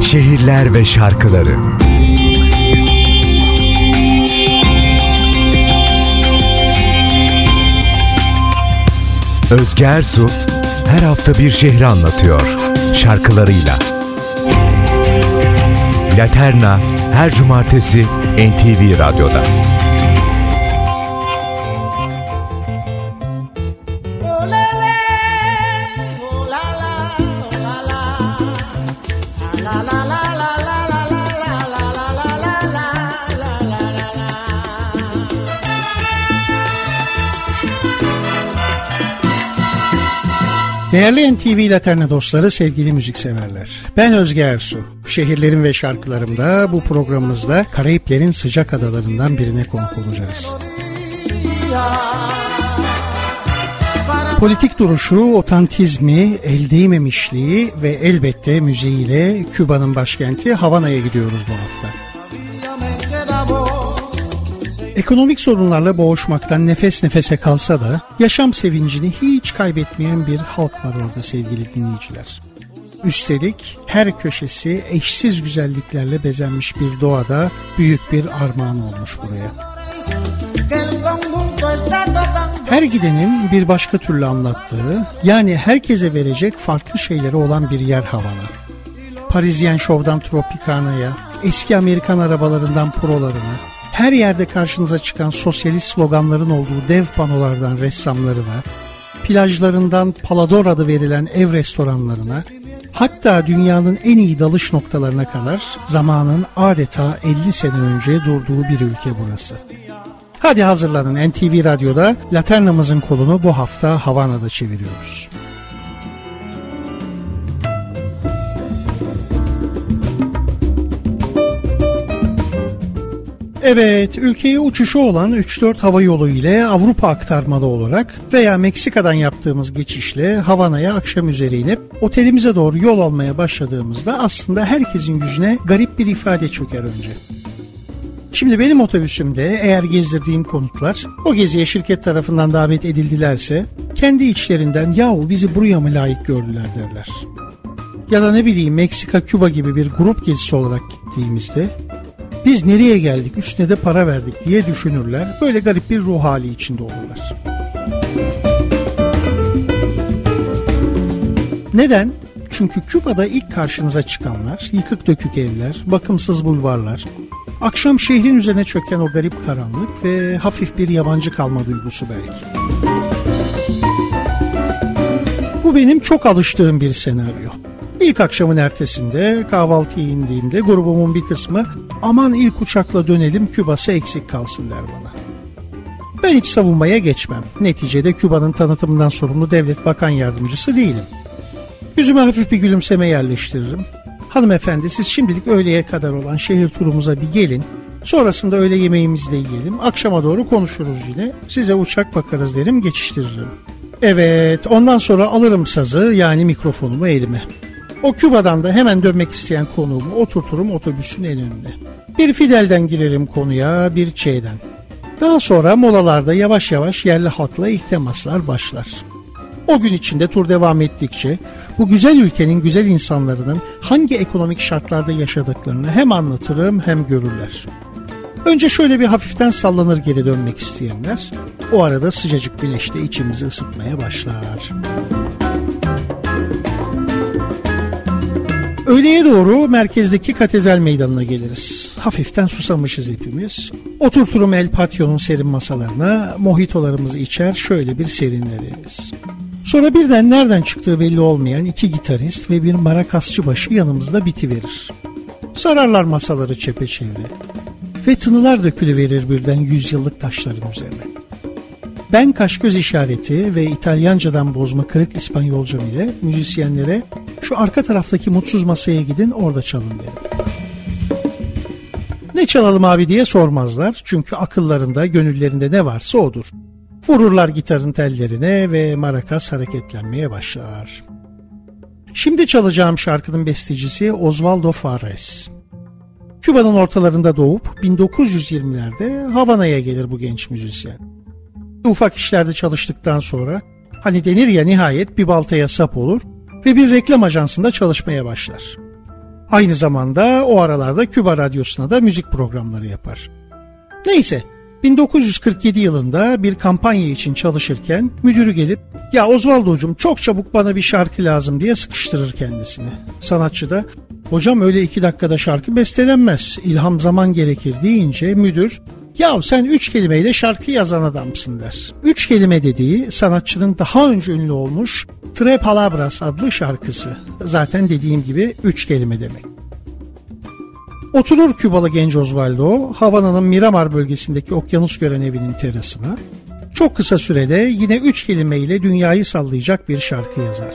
Şehirler ve şarkıları Özge Ersu her hafta bir şehri anlatıyor şarkılarıyla. Laterna her cumartesi NTV Radyo'da. Değerli NTV Laterna dostları, sevgili müzikseverler. Ben Özge Ersu. Şehirlerim ve şarkılarımda bu programımızda Karayiplerin sıcak adalarından birine konuk olacağız. Politik duruşu, otantizmi, el değmemişliği ve elbette müziğiyle Küba'nın başkenti Havana'ya gidiyoruz bu hafta. Ekonomik sorunlarla boğuşmaktan nefes nefese kalsa da yaşam sevincini hiç kaybetmeyen bir halk var orada sevgili dinleyiciler. Üstelik her köşesi eşsiz güzelliklerle bezenmiş bir doğada büyük bir armağan olmuş buraya. Her gidenin bir başka türlü anlattığı, yani herkese verecek farklı şeyleri olan bir yer Havana. Parisyen Show'dan Tropicana'ya, eski Amerikan arabalarından prolarına, her yerde karşınıza çıkan sosyalist sloganların olduğu dev panolardan ressamlarına, plajlarından Palador adı verilen ev restoranlarına, hatta dünyanın en iyi dalış noktalarına kadar zamanın adeta 50 sene önce durduğu bir ülke burası. Hadi hazırlanın NTV Radyo'da Laternamızın kolunu bu hafta Havana'da çeviriyoruz. Evet, ülkeye uçuşu olan 3-4 hava yolu ile Avrupa aktarmalı olarak veya Meksika'dan yaptığımız geçişle Havana'ya akşam üzeri inip otelimize doğru yol almaya başladığımızda aslında herkesin yüzüne garip bir ifade çöker önce. Şimdi benim otobüsümde eğer gezdirdiğim konuklar o geziye şirket tarafından davet edildilerse kendi içlerinden yahu bizi buraya mı layık gördüler derler. Ya da ne bileyim Meksika, Küba gibi bir grup gezisi olarak gittiğimizde biz nereye geldik üstüne de para verdik diye düşünürler. Böyle garip bir ruh hali içinde olurlar. Neden? Çünkü Küba'da ilk karşınıza çıkanlar yıkık dökük evler, bakımsız bulvarlar, akşam şehrin üzerine çöken o garip karanlık ve hafif bir yabancı kalma duygusu belki. Bu benim çok alıştığım bir senaryo. İlk akşamın ertesinde kahvaltıya indiğimde grubumun bir kısmı aman ilk uçakla dönelim Küba'sı eksik kalsın der bana. Ben hiç savunmaya geçmem. Neticede Küba'nın tanıtımından sorumlu devlet bakan yardımcısı değilim. Yüzüme hafif bir gülümseme yerleştiririm. Hanımefendi siz şimdilik öğleye kadar olan şehir turumuza bir gelin. Sonrasında öğle yemeğimizi de yiyelim. Akşama doğru konuşuruz yine. Size uçak bakarız derim geçiştiririm. Evet ondan sonra alırım sazı yani mikrofonumu elime. O Küba'dan da hemen dönmek isteyen konuğumu oturturum otobüsün en önüne. Bir Fidel'den girerim konuya, bir Ç'den. Daha sonra molalarda yavaş yavaş yerli halkla ilk temaslar başlar. O gün içinde tur devam ettikçe bu güzel ülkenin güzel insanlarının hangi ekonomik şartlarda yaşadıklarını hem anlatırım hem görürler. Önce şöyle bir hafiften sallanır geri dönmek isteyenler, o arada sıcacık güneşte içimizi ısıtmaya başlar. Öğleye doğru merkezdeki katedral meydanına geliriz. Hafiften susamışız hepimiz. Oturturum El Patio'nun serin masalarına, mojitolarımızı içer şöyle bir serinleriz. Sonra birden nereden çıktığı belli olmayan iki gitarist ve bir marakasçı başı yanımızda bitiverir. Sararlar masaları çepeçevre ve tınılar dökülüverir birden yüzyıllık taşların üzerine. Ben kaş göz işareti ve İtalyancadan bozma kırık İspanyolcam ile müzisyenlere şu arka taraftaki mutsuz masaya gidin orada çalın derim. Ne çalalım abi diye sormazlar çünkü akıllarında gönüllerinde ne varsa odur. Vururlar gitarın tellerine ve marakas hareketlenmeye başlar. Şimdi çalacağım şarkının bestecisi Osvaldo Farres. Küba'nın ortalarında doğup 1920'lerde Havana'ya gelir bu genç müzisyen. Ufak işlerde çalıştıktan sonra Hani denir ya nihayet bir baltaya sap olur ve bir reklam ajansında çalışmaya başlar. Aynı zamanda o aralarda Küba Radyosu'na da müzik programları yapar. Neyse 1947 yılında bir kampanya için çalışırken müdürü gelip ya Osvaldo'cum çok çabuk bana bir şarkı lazım diye sıkıştırır kendisini. Sanatçı da hocam öyle iki dakikada şarkı bestelenmez ilham zaman gerekir deyince müdür ya sen üç kelimeyle şarkı yazan adamsın der. Üç kelime dediği sanatçının daha önce ünlü olmuş Tre Palabras adlı şarkısı. Zaten dediğim gibi üç kelime demek. Oturur Kübalı genç Osvaldo, Havana'nın Miramar bölgesindeki okyanus gören evinin terasına. Çok kısa sürede yine üç kelimeyle dünyayı sallayacak bir şarkı yazar.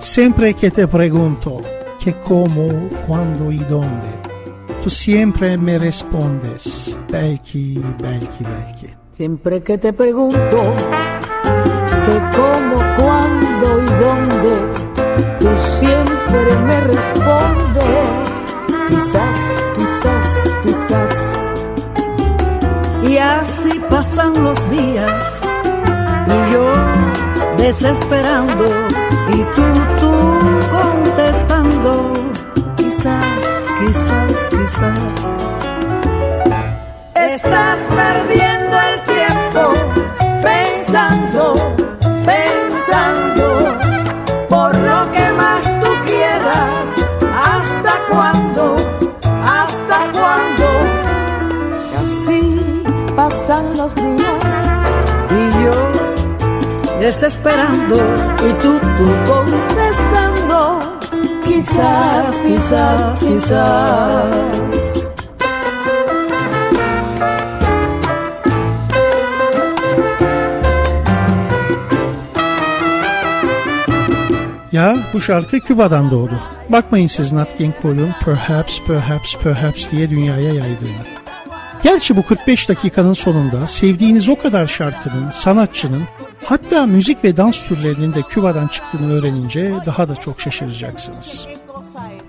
Sempre que te pregunto, que como, cuando y donde, tu siempre me respondes, belki, belki, belki. Siempre que te pregunto, que como, cuando y dónde, tú siempre me respondes quizás, quizás, quizás. Y así pasan los días y yo desesperando y tú, tú contestando, quizás, quizás, quizás. Estás perdiendo el tiempo pensando, pensando por lo que más tú quieras. ¿Hasta cuándo? ¿Hasta cuándo? Así Pasan los días y yo desesperando y tú, tú contestando. Quizás, quizás, quizás. Ya bu şarkı Küba'dan doğdu. Bakmayın siz Nat King Cole'un Perhaps, Perhaps, Perhaps diye dünyaya yaydığına. Gerçi bu 45 dakikanın sonunda sevdiğiniz o kadar şarkının, sanatçının, hatta müzik ve dans türlerinin de Küba'dan çıktığını öğrenince daha da çok şaşıracaksınız.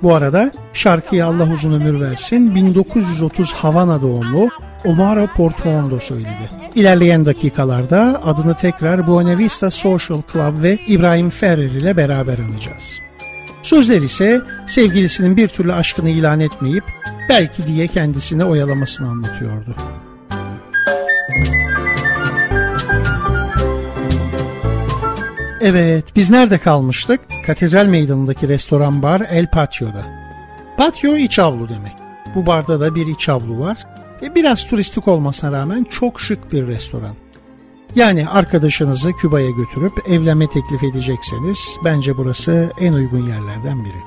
Bu arada şarkıya Allah uzun ömür versin 1930 Havana doğumlu Omar Portuondo söyledi. İlerleyen dakikalarda adını tekrar Buena Vista Social Club ve İbrahim Ferrer ile beraber alacağız. Sözler ise sevgilisinin bir türlü aşkını ilan etmeyip belki diye kendisine oyalamasını anlatıyordu. Evet, biz nerede kalmıştık? Katedral Meydanı'ndaki restoran bar El Patio'da. Patio iç avlu demek. Bu barda da bir iç avlu var ve biraz turistik olmasına rağmen çok şık bir restoran. Yani arkadaşınızı Küba'ya götürüp evlenme teklif edecekseniz bence burası en uygun yerlerden biri.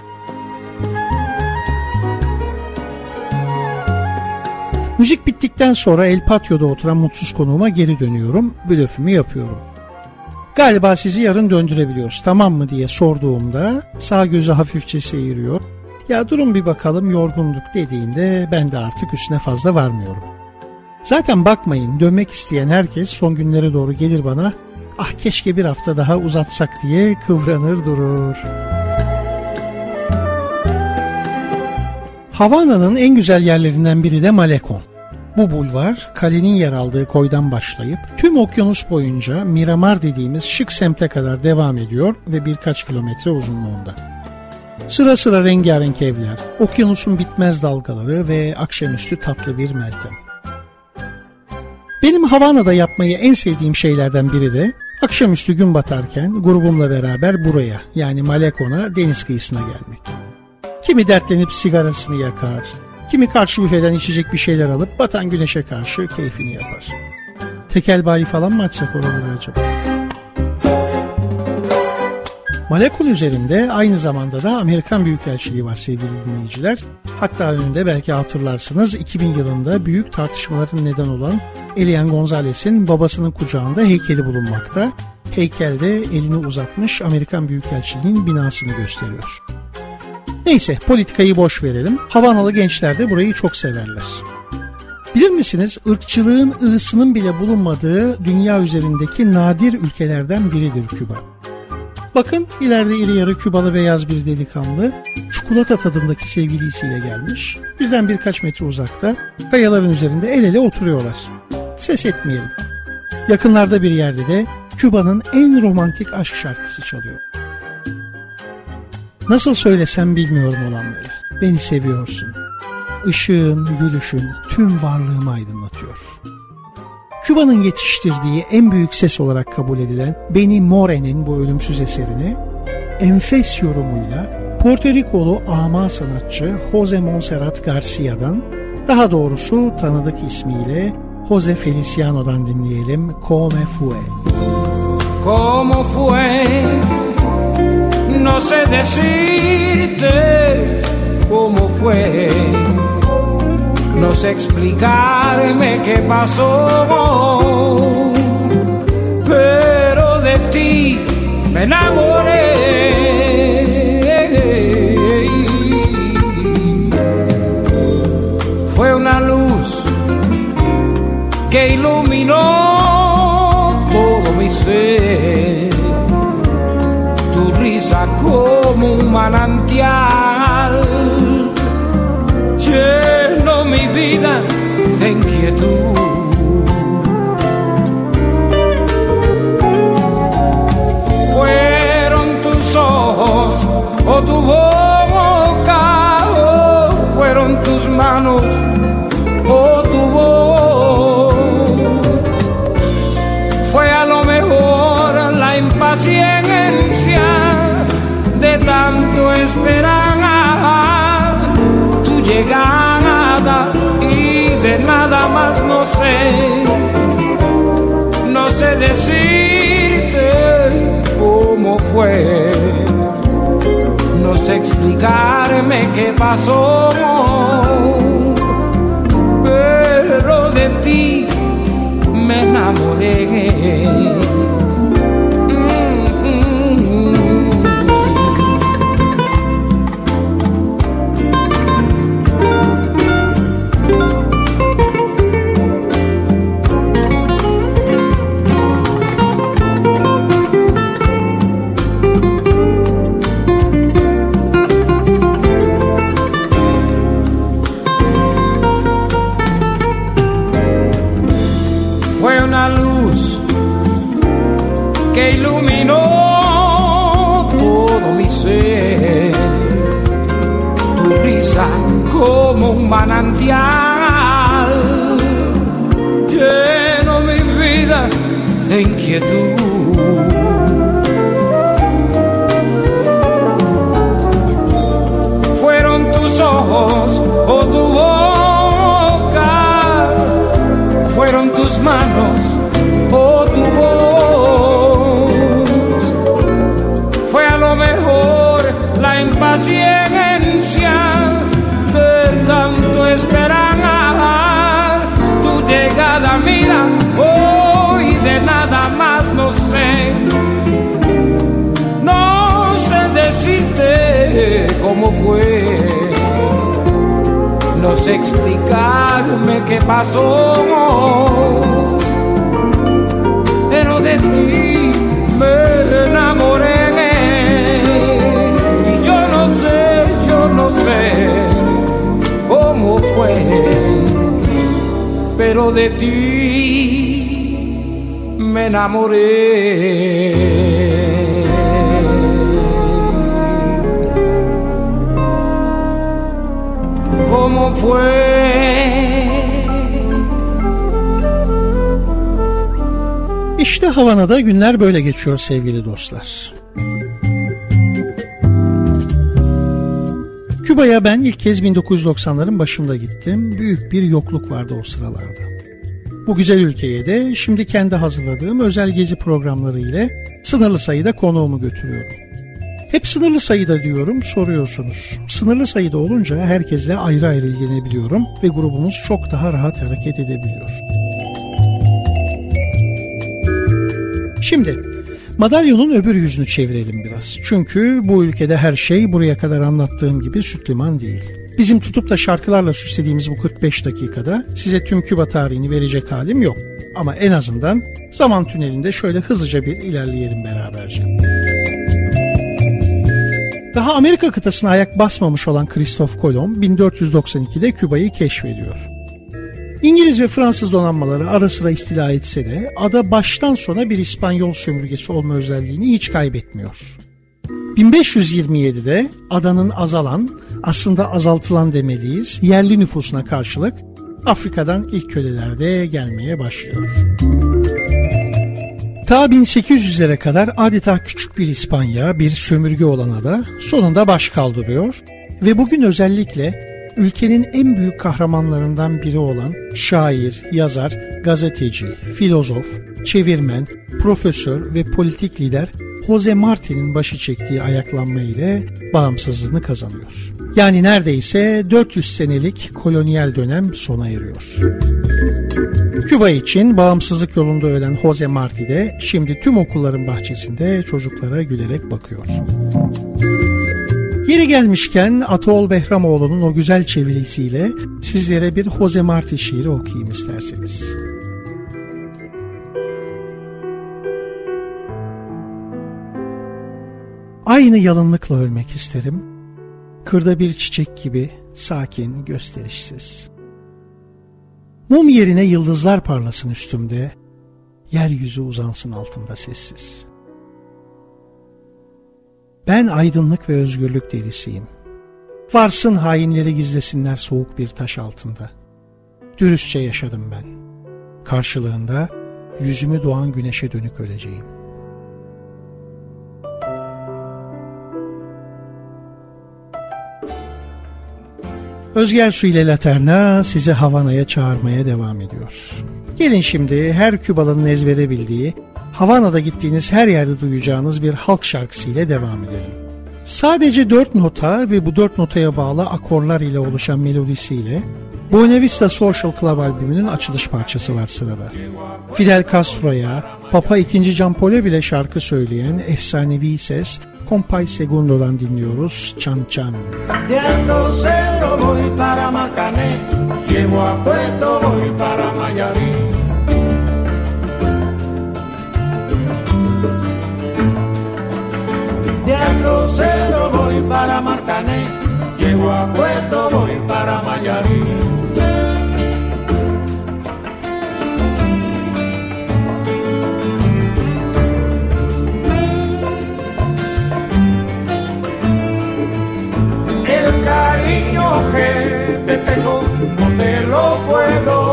Müzik bittikten sonra El Patio'da oturan mutsuz konuğuma geri dönüyorum. Blöfümü yapıyorum. Galiba sizi yarın döndürebiliyoruz tamam mı diye sorduğumda sağ gözü hafifçe seyiriyor. Ya durun bir bakalım yorgunluk dediğinde ben de artık üstüne fazla varmıyorum. Zaten bakmayın dönmek isteyen herkes son günlere doğru gelir bana ah keşke bir hafta daha uzatsak diye kıvranır durur. Havana'nın en güzel yerlerinden biri de Malekon. Bu bulvar kalenin yer aldığı koydan başlayıp tüm okyanus boyunca Miramar dediğimiz şık semte kadar devam ediyor ve birkaç kilometre uzunluğunda. Sıra sıra rengarenk evler, okyanusun bitmez dalgaları ve akşamüstü tatlı bir meltem. Benim Havana'da yapmayı en sevdiğim şeylerden biri de akşamüstü gün batarken grubumla beraber buraya yani Malekon'a deniz kıyısına gelmek. Kimi dertlenip sigarasını yakar, kimi karşı büfeden içecek bir şeyler alıp batan güneşe karşı keyfini yapar. Tekel bayi falan mı açsak oraları acaba? Malekon üzerinde aynı zamanda da Amerikan Büyükelçiliği var sevgili dinleyiciler. Hatta önünde belki hatırlarsınız 2000 yılında büyük tartışmaların neden olan Elian Gonzalez'in babasının kucağında heykeli bulunmakta. Heykelde elini uzatmış Amerikan Büyükelçiliğinin binasını gösteriyor. Neyse politikayı boş verelim. Havanalı gençler de burayı çok severler. Bilir misiniz ırkçılığın ığısının bile bulunmadığı dünya üzerindeki nadir ülkelerden biridir Küba. Bakın ileride iri yarı Kübalı beyaz bir delikanlı çikolata tadındaki sevgilisiyle gelmiş. Bizden birkaç metre uzakta kayaların üzerinde el ele oturuyorlar. Ses etmeyelim. Yakınlarda bir yerde de Küba'nın en romantik aşk şarkısı çalıyor. Nasıl söylesem bilmiyorum olanları. Beni seviyorsun. Işığın, gülüşün tüm varlığımı aydınlatıyor. Küba'nın yetiştirdiği en büyük ses olarak kabul edilen Benny More'nin bu ölümsüz eserini enfes yorumuyla Porto Rikolu ama sanatçı Jose Monserrat Garcia'dan daha doğrusu tanıdık ismiyle Jose Feliciano'dan dinleyelim Come Fue. ¿Cómo fue? Decirte cómo fue. No sé explicarme qué pasó. Pero de ti me enamoré. Fue una luz que iluminó manantial llenó mi vida de inquietud. Explicarme qué pasó pero de ti me enamoré. Que iluminó todo mi ser. Tu risa como un manantial lleno mi vida de inquietud. Fueron tus ojos o tu boca fueron tus manos llegada. Mira, hoy de nada más no sé. No sé decirte cómo fue no sé explicarme qué pasó, pero de ti me enamoré y yo no sé, yo no sé cómo fue, pero de ti me enamoré. cómo fue. İşte Havana'da günler böyle geçiyor sevgili dostlar. Küba'ya ben ilk kez 1990'ların başında gittim. Büyük bir yokluk vardı o sıralarda. Bu güzel ülkeye de şimdi kendi hazırladığım özel gezi programları ile sınırlı sayıda konuğumu götürüyorum. Hep sınırlı sayıda diyorum soruyorsunuz. Sınırlı sayıda olunca herkesle ayrı ayrı ilgilenebiliyorum ve grubumuz çok daha rahat hareket edebiliyor. Şimdi madalyonun öbür yüzünü çevirelim biraz. Çünkü bu ülkede her şey buraya kadar anlattığım gibi süt liman değil. Bizim tutup da şarkılarla süslediğimiz bu 45 dakikada size tüm Küba tarihini verecek halim yok. Ama en azından zaman tünelinde şöyle hızlıca bir ilerleyelim beraberce. Daha Amerika kıtasına ayak basmamış olan Kristof Kolomb 1492'de Küba'yı keşfediyor. İngiliz ve Fransız donanmaları ara sıra istila etse de ada baştan sona bir İspanyol sömürgesi olma özelliğini hiç kaybetmiyor. 1527'de adanın azalan, aslında azaltılan demeliyiz, yerli nüfusuna karşılık Afrika'dan ilk köleler de gelmeye başlıyor. Ta 1800'lere kadar adeta küçük bir İspanya, bir sömürge olan ada sonunda baş kaldırıyor ve bugün özellikle ülkenin en büyük kahramanlarından biri olan şair, yazar, gazeteci, filozof, çevirmen, profesör ve politik lider Jose Marti'nin başı çektiği ayaklanma ile bağımsızlığını kazanıyor. Yani neredeyse 400 senelik kolonyal dönem sona eriyor. Küba için bağımsızlık yolunda ölen Jose Marti de şimdi tüm okulların bahçesinde çocuklara gülerek bakıyor. Yeri gelmişken Atol Behramoğlu'nun o güzel çevirisiyle sizlere bir Jose Marti şiiri okuyayım isterseniz. Aynı yalınlıkla ölmek isterim. Kırda bir çiçek gibi sakin, gösterişsiz. Mum yerine yıldızlar parlasın üstümde, yeryüzü uzansın altımda sessiz. Ben aydınlık ve özgürlük delisiyim. Varsın hainleri gizlesinler soğuk bir taş altında. Dürüstçe yaşadım ben. Karşılığında yüzümü doğan güneşe dönük öleceğim. Özger Su ile Laterna sizi Havana'ya çağırmaya devam ediyor. Gelin şimdi her Kübalı'nın ezbere bildiği, Havana'da gittiğiniz her yerde duyacağınız bir halk şarkısı ile devam edelim. Sadece dört nota ve bu dört notaya bağlı akorlar ile oluşan melodisiyle Buena Vista Social Club albümünün açılış parçası var sırada. Fidel Castro'ya, Papa II. Giampole bile şarkı söyleyen efsanevi ses Compay Segundo'dan dinliyoruz Chan Chan. Llego a Puerto voy para Mayarí. Llego a Puerto voy para Mayarí. El cariño que te tengo no te lo puedo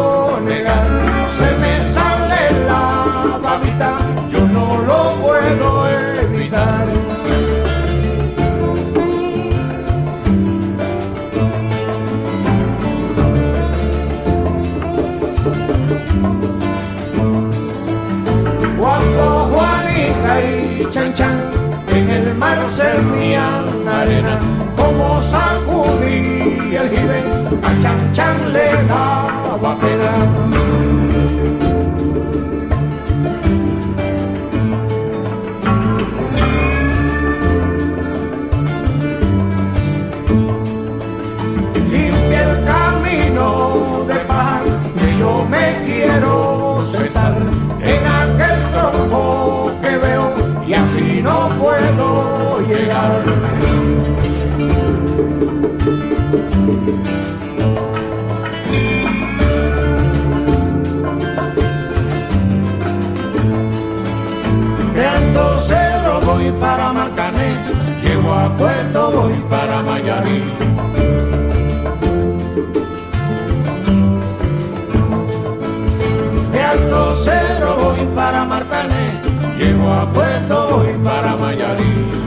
para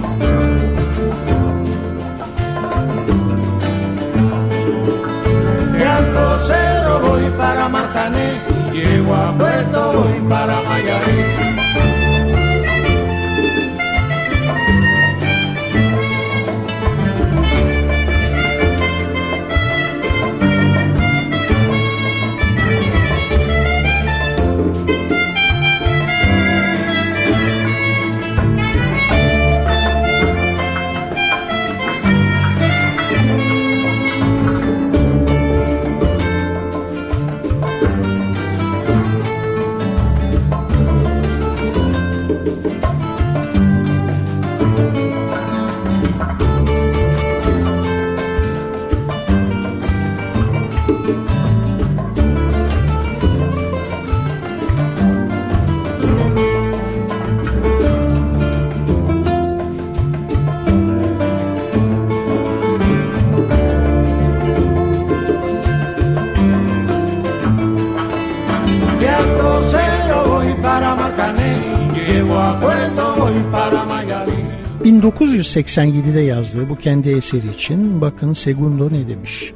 1987'de yazdığı bu kendi eseri için bakın Segundo ne demiş.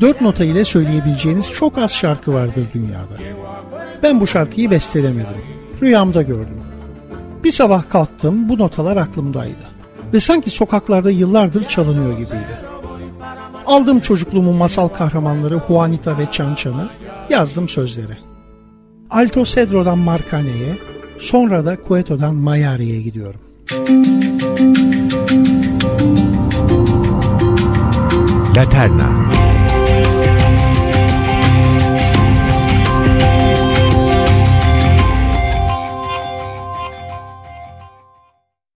Dört nota ile söyleyebileceğiniz çok az şarkı vardır dünyada. Ben bu şarkıyı bestelemedim. Rüyamda gördüm. Bir sabah kalktım bu notalar aklımdaydı. Ve sanki sokaklarda yıllardır çalınıyor gibiydi. Aldım çocukluğumun masal kahramanları Juanita ve Çançan'ı, yazdım sözleri. Alto Cedro'dan Marcane'ye, sonra da Cueto'dan Mayari'ye gidiyorum. Laterna